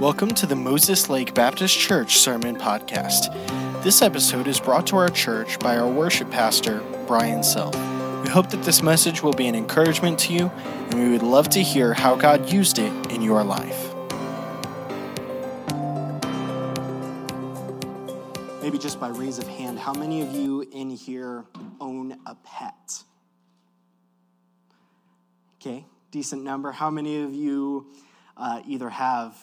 Welcome to the Moses Lake Baptist Church Sermon Podcast. This episode is brought to our church by our worship pastor, Brian Self. We hope that this message will be an encouragement to you, and we would love to hear how God used it in your life. Maybe just by raise of hand, how many of you in here own a pet? Okay, decent number. How many of you uh, either have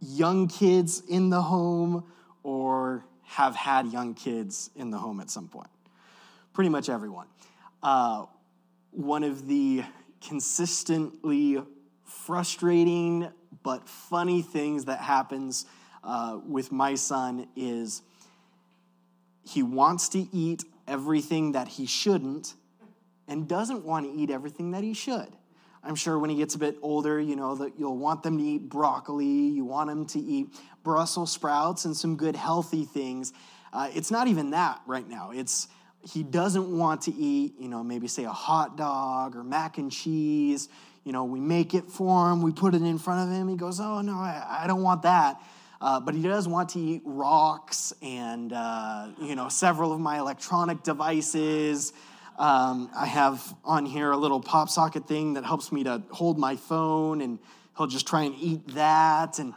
young kids in the home or have had young kids in the home at some point? Pretty much everyone. Uh, one of the consistently frustrating but funny things that happens uh, with my son is he wants to eat everything that he shouldn't and doesn't want to eat everything that he should. I'm sure when he gets a bit older, you know, that you'll want them to eat broccoli, you want them to eat Brussels sprouts and some good healthy things. Uh, it's not even that right now. It's he doesn't want to eat, you know, maybe say a hot dog or mac and cheese. You know, we make it for him, we put it in front of him. He goes, Oh, no, I, I don't want that. Uh, but he does want to eat rocks and, uh, you know, several of my electronic devices. Um, I have on here a little pop socket thing that helps me to hold my phone, and he'll just try and eat that. And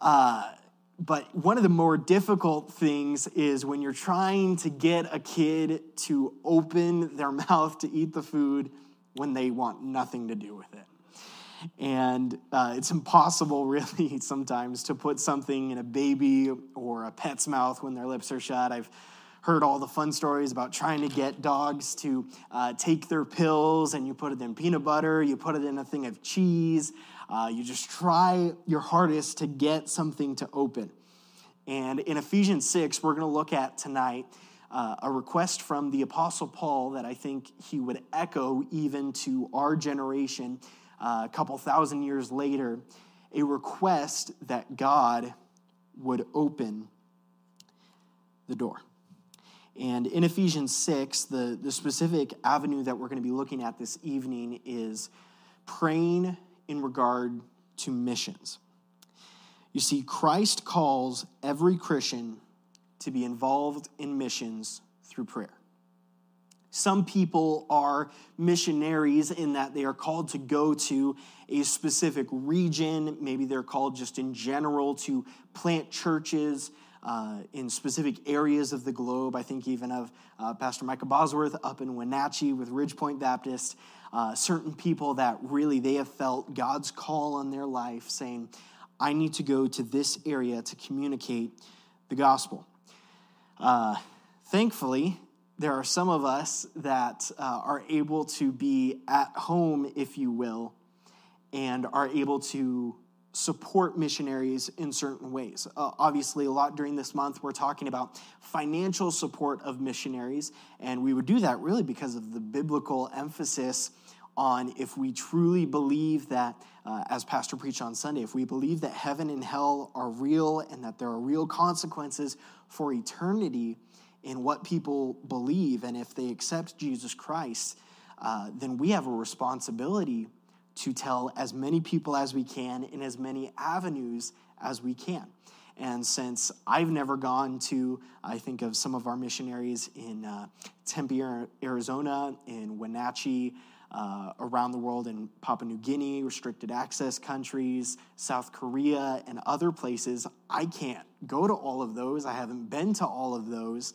uh, but one of the more difficult things is when you're trying to get a kid to open their mouth to eat the food when they want nothing to do with it. And uh, it's impossible, really, sometimes to put something in a baby or a pet's mouth when their lips are shut. I've heard all the fun stories about trying to get dogs to uh, take their pills, and you put it in peanut butter, you put it in a thing of cheese. Uh, you just try your hardest to get something to open. And in Ephesians 6, we're going to look at tonight uh, a request from the Apostle Paul that I think he would echo even to our generation uh, a couple thousand years later, a request that God would open the door. And in Ephesians 6, the, the specific avenue that we're going to be looking at this evening is praying in regard to missions. You see, Christ calls every Christian to be involved in missions through prayer. Some people are missionaries in that they are called to go to a specific region. Maybe they're called just in general to plant churches uh, in specific areas of the globe. I think even of uh, Pastor Micah Bosworth up in Wenatchee with Ridgepoint Baptist. Uh, certain people that really they have felt God's call on their life, saying, "I need to go to this area to communicate the gospel." Uh, thankfully, there are some of us that uh, are able to be at home, if you will, and are able to support missionaries in certain ways. Uh, obviously, a lot during this month, we're talking about financial support of missionaries, and we would do that really because of the biblical emphasis on if we truly believe that, uh, as Pastor preached on Sunday, if we believe that heaven and hell are real and that there are real consequences for eternity in what people believe, and if they accept Jesus Christ, uh, then we have a responsibility to tell as many people as we can in as many avenues as we can. And since I've never gone to, I think of some of our missionaries in uh, Tempe, Arizona, in Wenatchee, uh, around the world in Papua New Guinea, restricted access countries, South Korea, and other places. I can't go to all of those. I haven't been to all of those.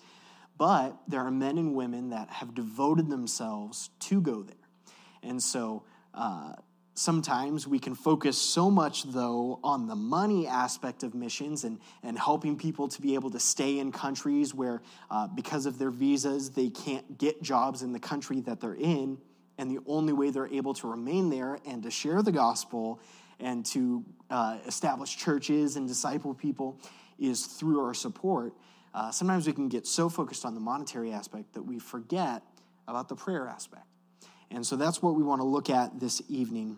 But there are men and women that have devoted themselves to go there. And so uh, sometimes we can focus so much, though, on the money aspect of missions and, and helping people to be able to stay in countries where, uh, because of their visas, they can't get jobs in the country that they're in. And the only way they're able to remain there and to share the gospel and to uh, establish churches and disciple people is through our support uh, sometimes we can get so focused on the monetary aspect that we forget about the prayer aspect. And so that's what we want to look at this evening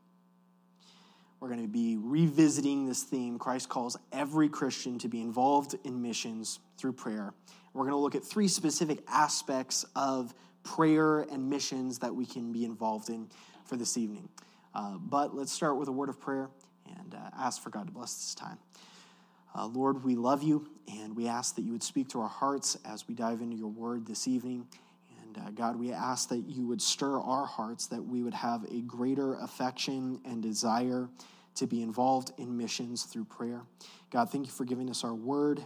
We're going to be revisiting this theme. Christ calls every Christian to be involved in missions through prayer. We're going to look at three specific aspects of prayer and missions that we can be involved in for this evening. Uh, but let's start with a word of prayer and uh, ask for God to bless this time. Uh, Lord, we love you, and we ask that you would speak to our hearts as we dive into your word this evening. And uh, God, we ask that you would stir our hearts, that we would have a greater affection and desire to be involved in missions through prayer. God, thank you for giving us our word,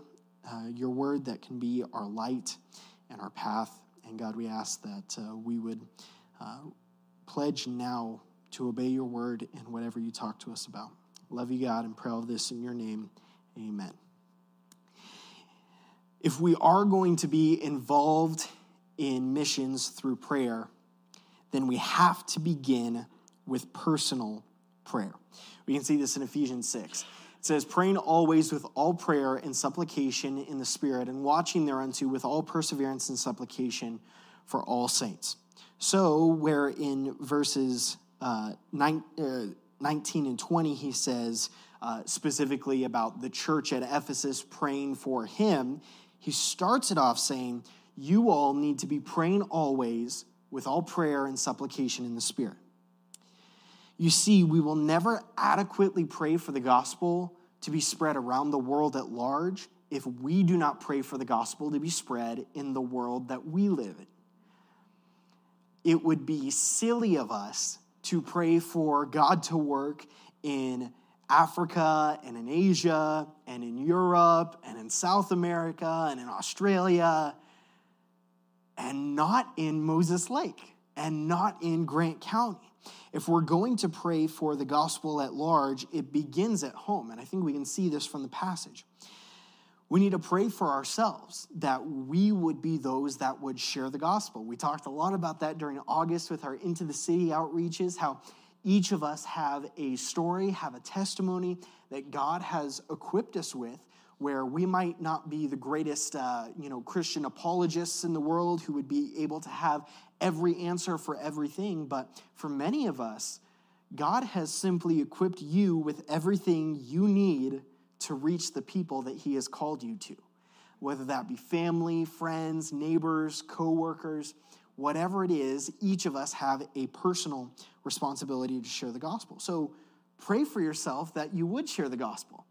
uh, your word that can be our light and our path. And God, we ask that uh, we would pledge now to obey your word and whatever you talk to us about. Love you, God, and pray all this in your name. Amen. If we are going to be involved in missions through prayer, then we have to begin with personal prayer. We can see this in Ephesians 6. It says, praying always with all prayer and supplication in the Spirit, and watching thereunto with all perseverance and supplication for all saints. So, where in verses uh, nine, uh, 19 and 20, he says uh, specifically about the church at Ephesus praying for him, he starts it off saying, You all need to be praying always with all prayer and supplication in the Spirit. You see, we will never adequately pray for the gospel to be spread around the world at large if we do not pray for the gospel to be spread in the world that we live in. It would be silly of us to pray for God to work in Africa and in Asia and in Europe and in South America and in Australia and not in Moses Lake and not in Grant County. If we're going to pray for the gospel at large, it begins at home. And I think we can see this from the passage. We need to pray for ourselves that we would be those that would share the gospel. We talked a lot about that during August with our Into the City outreaches, how each of us have a story, have a testimony that God has equipped us with where we might not be the greatest uh, you know christian apologists in the world who would be able to have every answer for everything but for many of us god has simply equipped you with everything you need to reach the people that He has called you to, whether that be family, friends, neighbors, coworkers, whatever it is, each of us have a personal responsibility to share the gospel. So pray for yourself that you would share the gospel.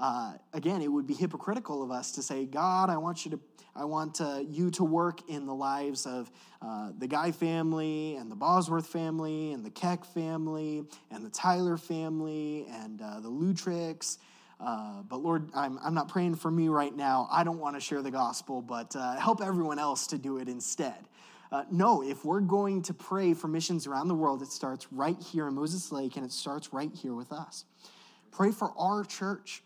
Uh, again, it would be hypocritical of us to say, God, I want you to, I want uh, you to work in the lives of uh, the Guy family and the Bosworth family and the Keck family and the Tyler family and uh, the Lutricks uh, but Lord, I'm, I'm not praying for me right now. I don't want to share the gospel, but help everyone else to do it instead. No, if we're going to pray for missions around the world, it starts right here in Moses Lake and it starts right here with us. Pray for our church.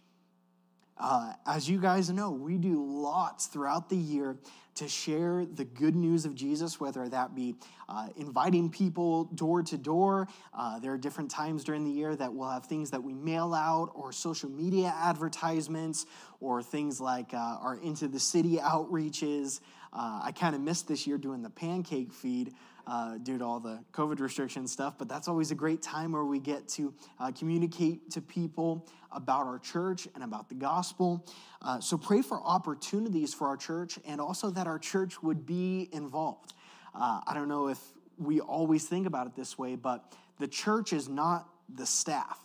Uh, as you guys know, we do lots throughout the year to share the good news of Jesus, whether that be uh, inviting people door to door. Uh, there are different times during the year that we'll have things that we mail out, or social media advertisements, or things like uh, our Into the City outreaches. Uh, I kind of missed this year doing the pancake feed uh, due to all the COVID restriction stuff. But that's always a great time where we get to uh, communicate to people about our church and about the gospel. Uh, so pray for opportunities for our church and also that our church would be involved. Uh, I don't know if we always think about it this way, but the church is not the staff.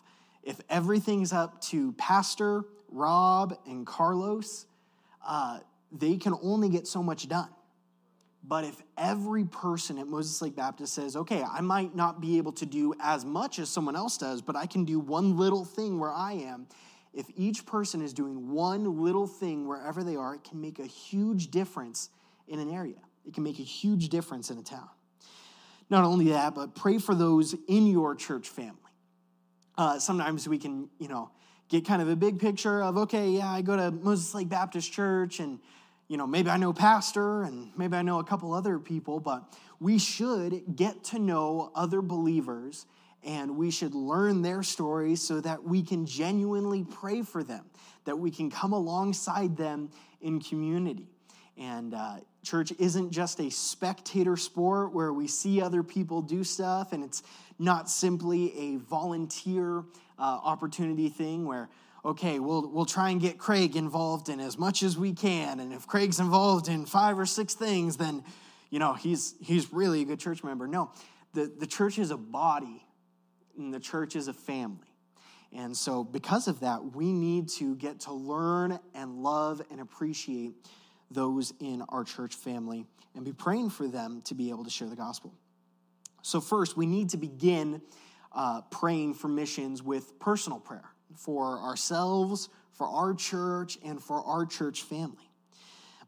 If everything's up to Pastor, Rob, and Carlos, uh, they can only get so much done. But if every person at Moses Lake Baptist says, okay, I might not be able to do as much as someone else does, but I can do one little thing where I am, if each person is doing one little thing wherever they are, it can make a huge difference in an area. It can make a huge difference in a town. Not only that, but pray for those in your church family. Uh, sometimes we can, you know, get kind of a big picture of, okay, yeah, I go to Moses Lake Baptist Church and you know, maybe I know pastor and maybe I know a couple other people, but we should get to know other believers and we should learn their stories so that we can genuinely pray for them, that we can come alongside them in community. And uh, church isn't just a spectator sport where we see other people do stuff, and it's not simply a volunteer uh, opportunity thing where, okay, we'll, we'll try and get Craig involved in as much as we can. And if Craig's involved in five or six things, then, you know, he's, he's really a good church member. No, the, the church is a body, and the church is a family. And so, because of that, we need to get to learn and love and appreciate those in our church family and be praying for them to be able to share the gospel. So, first, we need to begin uh, praying for missions with personal prayer for ourselves, for our church, and for our church family.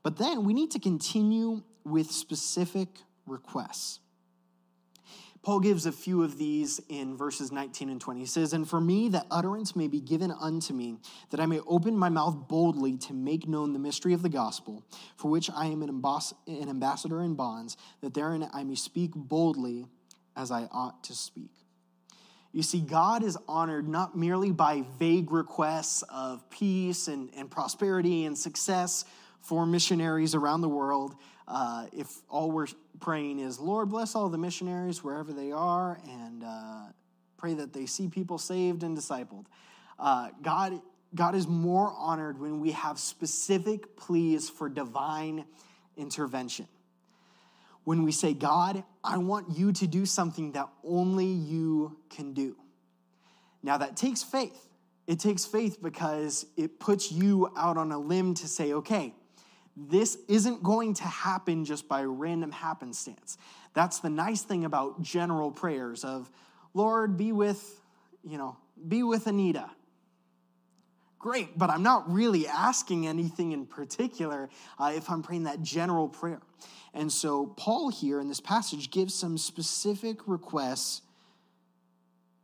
But then we need to continue with specific requests. Paul gives a few of these in verses 19 and 20. He says, And for me, that utterance may be given unto me, that I may open my mouth boldly to make known the mystery of the gospel, for which I am an, ambassador in bonds, that therein I may speak boldly as I ought to speak. You see, God is honored not merely by vague requests of peace and, and prosperity and success for missionaries around the world. Uh, if all we're praying is, Lord, bless all the missionaries wherever they are, and uh, pray that they see people saved and discipled. Uh, God, God is more honored when we have specific pleas for divine intervention. When we say, God, I want you to do something that only you can do. Now, that takes faith. It takes faith because it puts you out on a limb to say, okay, this isn't going to happen just by random happenstance. That's the nice thing about general prayers of, Lord, be with, you know, be with Anita. Great, but I'm not really asking anything in particular uh, if I'm praying that general prayer. And so, Paul here in this passage gives some specific requests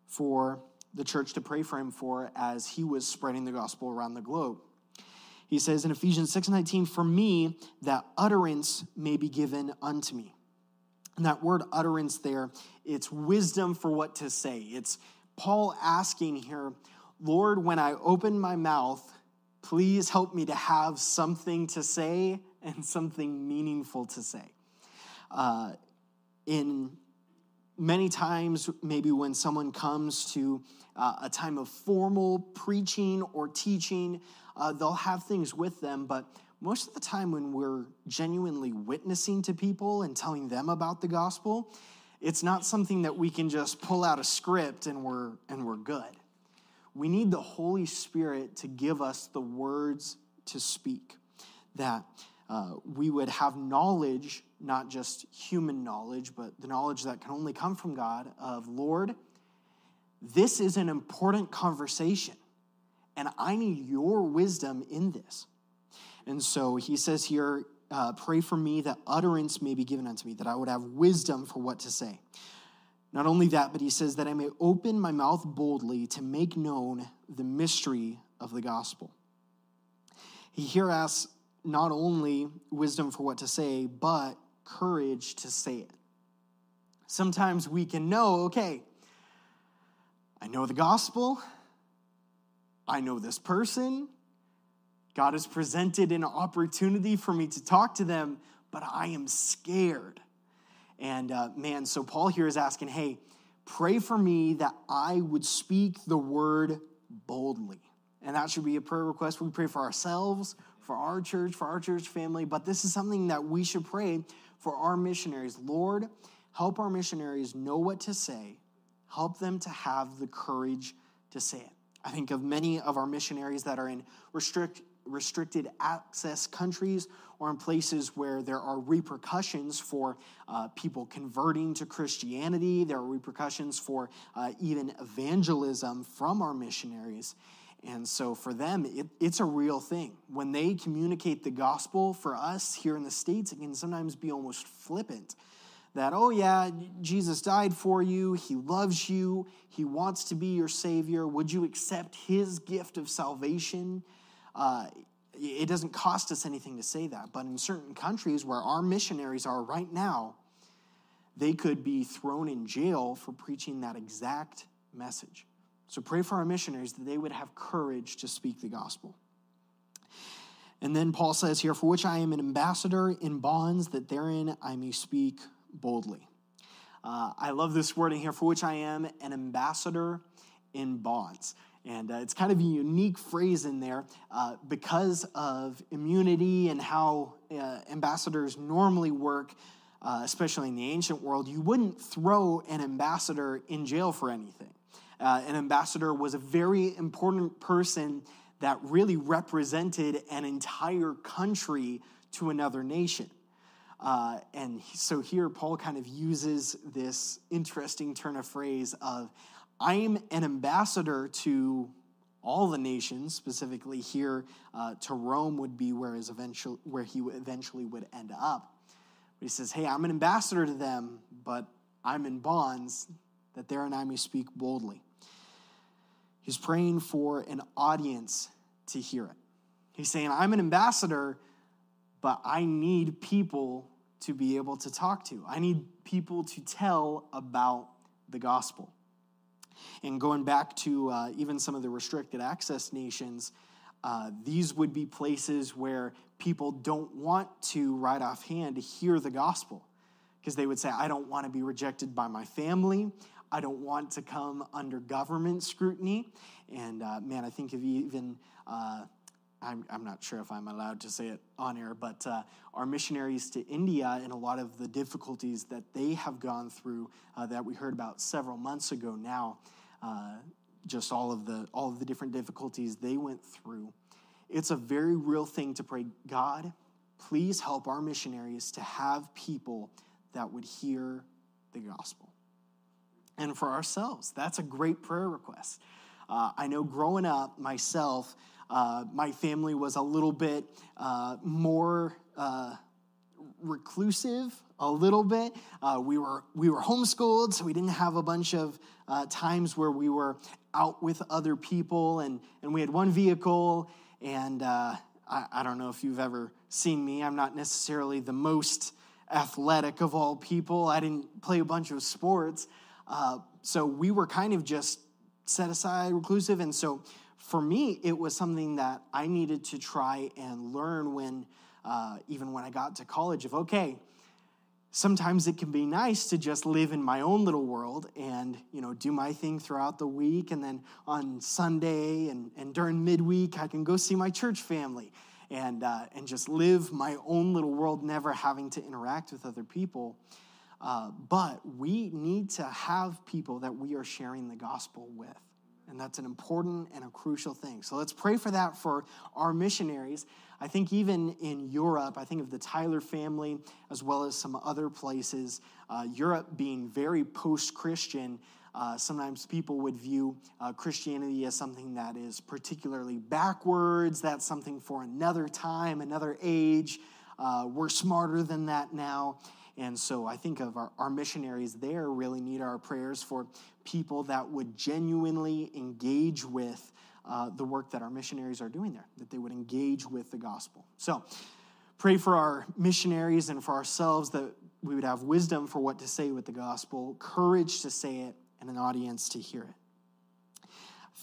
for the church to pray for him for as he was spreading the gospel around the globe. He says in Ephesians 6:19, "For me that utterance may be given unto me." And that word utterance there, it's wisdom for what to say. It's Paul asking here, Lord, when I open my mouth, please help me to have something to say and something meaningful to say. Uh, in many times, maybe when someone comes to uh, a time of formal preaching or teaching, uh, they'll have things with them, but most of the time when we're genuinely witnessing to people and telling them about the gospel, it's not something that we can just pull out a script and we're and we're good. We need the Holy Spirit to give us the words to speak, that uh, we would have knowledge, not just human knowledge, but the knowledge that can only come from God of, Lord, this is an important conversation, and I need your wisdom in this. And so he says here, uh, pray for me that utterance may be given unto me, that I would have wisdom for what to say. Not only that, but he says that I may open my mouth boldly to make known the mystery of the gospel. He here asks not only wisdom for what to say, but courage to say it. Sometimes we can know, okay, I know the gospel, I know this person, God has presented an opportunity for me to talk to them, but I am scared. And uh, man, so Paul here is asking, hey, pray for me that I would speak the word boldly. And that should be a prayer request. We pray for ourselves, for our church, for our church family, but this is something that we should pray for our missionaries. Lord, help our missionaries know what to say, help them to have the courage to say it. I think of many of our missionaries that are in restrict, restricted access countries or in places where there are repercussions for uh, people converting to Christianity. There are repercussions for uh, even evangelism from our missionaries. And so for them, it, it's a real thing. When they communicate the gospel for us here in the States, it can sometimes be almost flippant that, oh, yeah, Jesus died for you, he loves you, he wants to be your Savior. Would you accept his gift of salvation? Uh, it doesn't cost us anything to say that, but in certain countries where our missionaries are right now, they could be thrown in jail for preaching that exact message. So pray for our missionaries that they would have courage to speak the gospel. And then Paul says here, For which I am an ambassador in bonds, that therein I may speak boldly. Uh, I love this wording here, for which I am an ambassador in bonds. And uh, it's kind of a unique phrase in there uh, because of immunity and how uh, ambassadors normally work, uh, especially in the ancient world. You wouldn't throw an ambassador in jail for anything. Uh, an ambassador was a very important person that really represented an entire country to another nation. Uh, and so here, Paul kind of uses this interesting turn of phrase of, I'm an ambassador to all the nations, specifically here uh, to Rome would be where, his eventual, where he eventually would end up. But he says, Hey, I'm an ambassador to them, but I'm in bonds that there and I may speak boldly. He's praying for an audience to hear it. He's saying, I'm an ambassador, but I need people to be able to talk to. I need people to tell about the gospel. And going back to uh, even some of the restricted access nations, uh, these would be places where people don't want to, right offhand, hear the gospel. Because they would say, I don't want to be rejected by my family. I don't want to come under government scrutiny. And uh, man, I think of even uh, I'm, I'm not sure if I'm allowed to say it on air, but uh, our missionaries to India and a lot of the difficulties that they have gone through uh, that we heard about several months ago now, uh, just all of the all of the different difficulties they went through. It's a very real thing to pray, God, please help our missionaries to have people that would hear the gospel. And for ourselves, that's a great prayer request. Uh, I know growing up myself, uh, my family was a little bit uh, more uh, reclusive, a little bit. Uh, we were we were homeschooled, so we didn't have a bunch of uh, times where we were out with other people, and and we had one vehicle. And uh, I, I don't know if you've ever seen me. I'm not necessarily the most athletic of all people. I didn't play a bunch of sports, so we were kind of just set aside, reclusive, and so for me, it was something that I needed to try and learn when, uh, even when I got to college, of okay, sometimes it can be nice to just live in my own little world and you know do my thing throughout the week. And then on sunday and, and during midweek i can go see my church family and, uh, and just live my own little world never having to interact with other people. Uh, but we need to have people that we are sharing the gospel with and that's an important and a crucial thing. So let's pray for that for our missionaries. I think even in Europe, I think of the Tyler family as well as some other places, uh, Europe being very post Christian. Uh, sometimes people would view uh, Christianity as something that is particularly backwards. That's something for another time, another age. Uh, we're smarter than that now. And so I think of our, our missionaries there really need our prayers for people that would genuinely engage with uh, the work that our missionaries are doing there, that they would engage with the gospel. So pray for our missionaries and for ourselves that we would have wisdom for what to say with the gospel, courage to say it, and an audience to hear it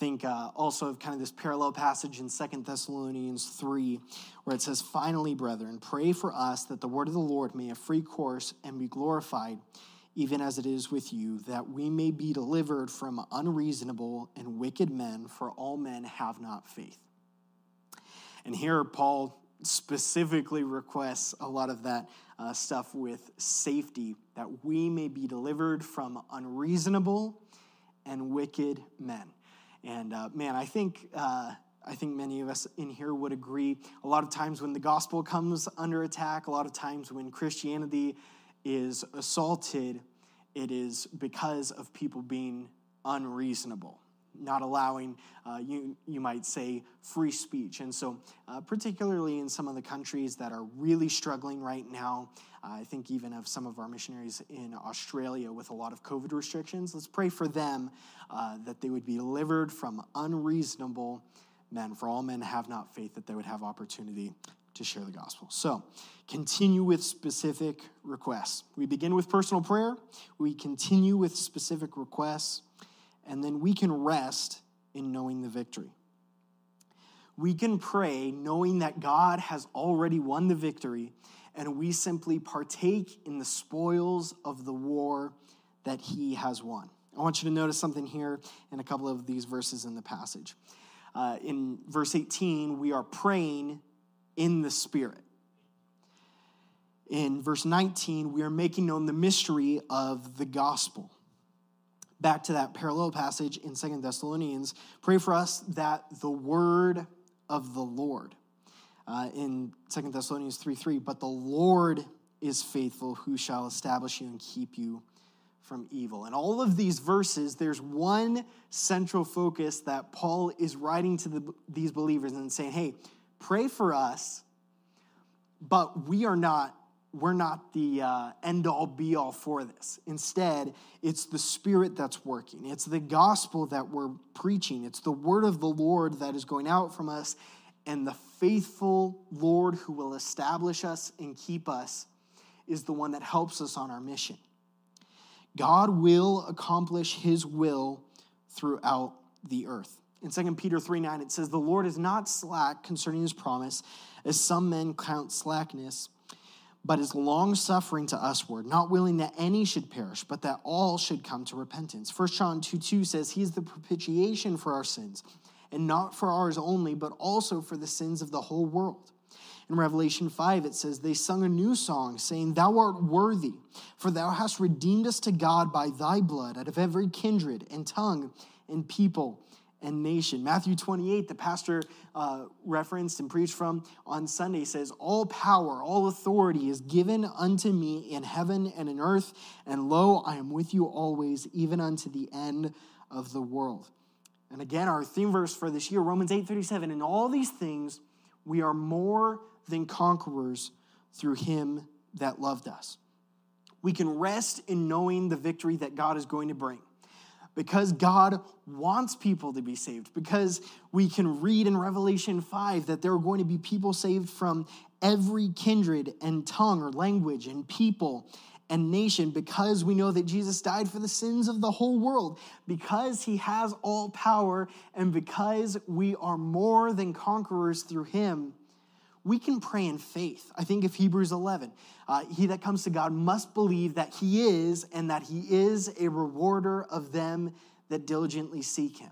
think uh, also of kind of this parallel passage in Second Thessalonians 3, where it says, Finally, brethren, pray for us that the word of the Lord may have free course and be glorified, even as it is with you, that we may be delivered from unreasonable and wicked men, for all men have not faith. And here, Paul specifically requests a lot of that uh, stuff with safety, that we may be delivered from unreasonable and wicked men. And uh, man, I think uh, I think many of us in here would agree. A lot of times when the gospel comes under attack, a lot of times when Christianity is assaulted, it is because of people being unreasonable not allowing, uh, you, you might say, free speech. And so, uh, particularly in some of the countries that are really struggling right now, uh, I think even of some of our missionaries in Australia with a lot of COVID restrictions, let's pray for them uh, that they would be delivered from unreasonable men. For all men have not faith, that they would have opportunity to share the gospel. So, continue with specific requests. We begin with personal prayer, we continue with specific requests, and then we can rest in knowing the victory. We can pray knowing that God has already won the victory, and we simply partake in the spoils of the war that he has won. I want you to notice something here in a couple of these verses in the passage. Uh, in verse 18, we are praying in the Spirit. In verse 19, we are making known the mystery of the gospel. Back to that parallel passage in Second Thessalonians, pray for us that the word of the Lord. Uh, in Second Thessalonians 3 3, but the Lord is faithful, who shall establish you and keep you from evil. And all of these verses, there's one central focus that Paul is writing to the, these believers and saying, hey, pray for us, but we are not. We're not the uh, end all be all for this. Instead, it's the Spirit that's working. It's the gospel that we're preaching. It's the word of the Lord that is going out from us, and the faithful Lord who will establish us and keep us is the one that helps us on our mission. God will accomplish his will throughout the earth. In 2 Peter 3 9, it says, The Lord is not slack concerning his promise, as some men count slackness, but is long suffering to usward, not willing that any should perish, but that all should come to repentance. 1 John 2 2 says, He is the propitiation for our sins, and not for ours only, but also for the sins of the whole world. In Revelation 5, it says, They sung a new song, saying, Thou art worthy, for thou hast redeemed us to God by thy blood out of every kindred and tongue and people and nation. Matthew 28, the pastor uh, referenced and preached from on Sunday, says, All power, all authority is given unto me in heaven and in earth, and lo, I am with you always, even unto the end of the world. And again, our theme verse for this year, Romans 8 37, in all these things, we are more than conquerors through him that loved us. We can rest in knowing the victory that God is going to bring because God wants people to be saved, because we can read in Revelation 5 that there are going to be people saved from every kindred and tongue or language and people and nation because we know that Jesus died for the sins of the whole world, because he has all power, and because we are more than conquerors through him we can pray in faith. I think of Hebrews 11. Uh, he that comes to God must believe that he is and that he is a rewarder of them that diligently seek him.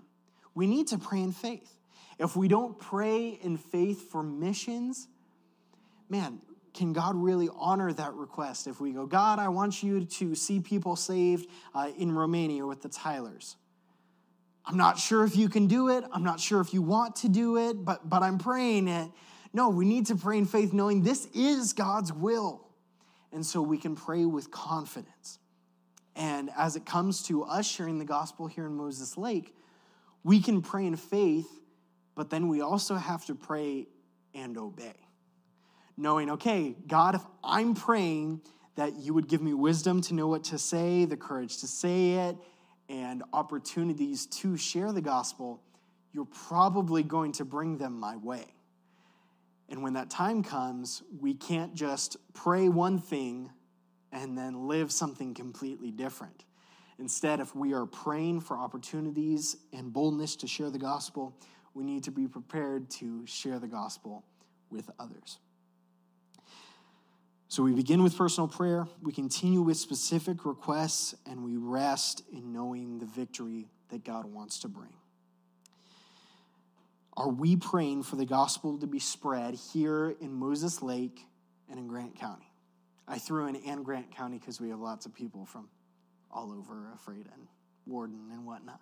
We need to pray in faith. If we don't pray in faith for missions, man, can God really honor that request if we go, God, I want you to see people saved uh, in Romania with the Tylers? I'm not sure if you can do it. I'm not sure if you want to do it, but, but I'm praying it. No, we need to pray in faith knowing this is God's will. And so we can pray with confidence. And as it comes to us sharing the gospel here in Moses Lake, we can pray in faith, but then we also have to pray and obey. Knowing, okay, God, if I'm praying that you would give me wisdom to know what to say, the courage to say it, and opportunities to share the gospel, you're probably going to bring them my way. And when that time comes, we can't just pray one thing and then live something completely different. Instead, if we are praying for opportunities and boldness to share the gospel, we need to be prepared to share the gospel with others. So we begin with personal prayer, we continue with specific requests, and we rest in knowing the victory that God wants to bring. Are we praying for the gospel to be spread here in Moses Lake and in Grant County? I threw in and Grant County because we have lots of people from all over Ephrata and Warden and whatnot.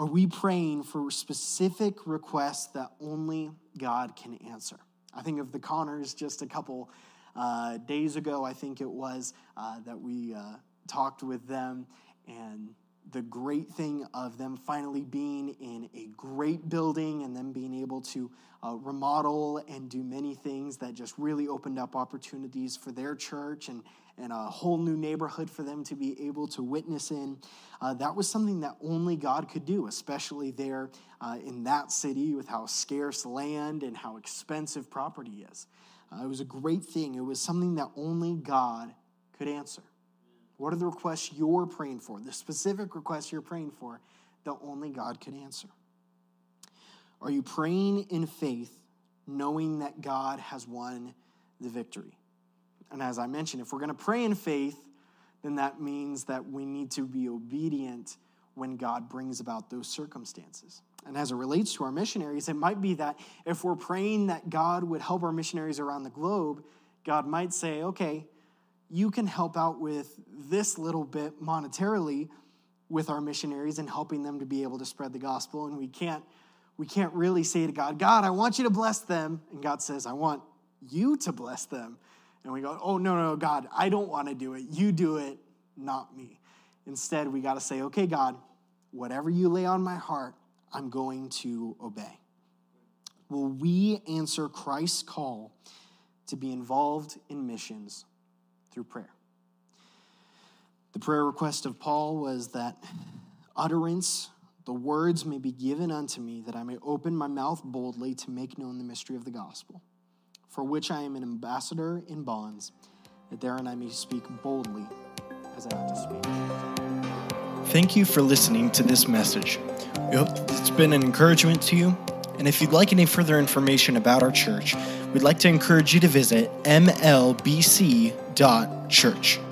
Are we praying for specific requests that only God can answer? I think of the Connors just a couple uh, days ago, I think it was, uh, that we uh, talked with them, and the great thing of them finally being in a great building and them being able to uh, remodel and do many things that just really opened up opportunities for their church and, and a whole new neighborhood for them to be able to witness in. Uh, that was something that only God could do, especially there uh, in that city with how scarce land and how expensive property is. Uh, it was a great thing. It was something that only God could answer. What are the requests you're praying for? The specific requests you're praying for that only God can answer. Are you praying in faith, knowing that God has won the victory? And as I mentioned, if we're going to pray in faith, then that means that we need to be obedient when God brings about those circumstances. And as it relates to our missionaries, it might be that if we're praying that God would help our missionaries around the globe, God might say, okay, you can help out with this little bit monetarily with our missionaries and helping them to be able to spread the gospel and we can't we can't really say to God, God, I want you to bless them. And God says, I want you to bless them. And we go, oh, no, no, God, I don't want to do it. You do it, not me. Instead, we got to say, okay, God, whatever you lay on my heart, I'm going to obey. Will we answer Christ's call to be involved in missions through prayer. The prayer request of Paul was that utterance, the words may be given unto me, that I may open my mouth boldly to make known the mystery of the gospel, for which I am an ambassador in bonds, that therein I may speak boldly as I ought to speak. Thank you for listening to this message. We hope it's been an encouragement to you. And if you'd like any further information about our church, we'd like to encourage you to visit mlbc.church.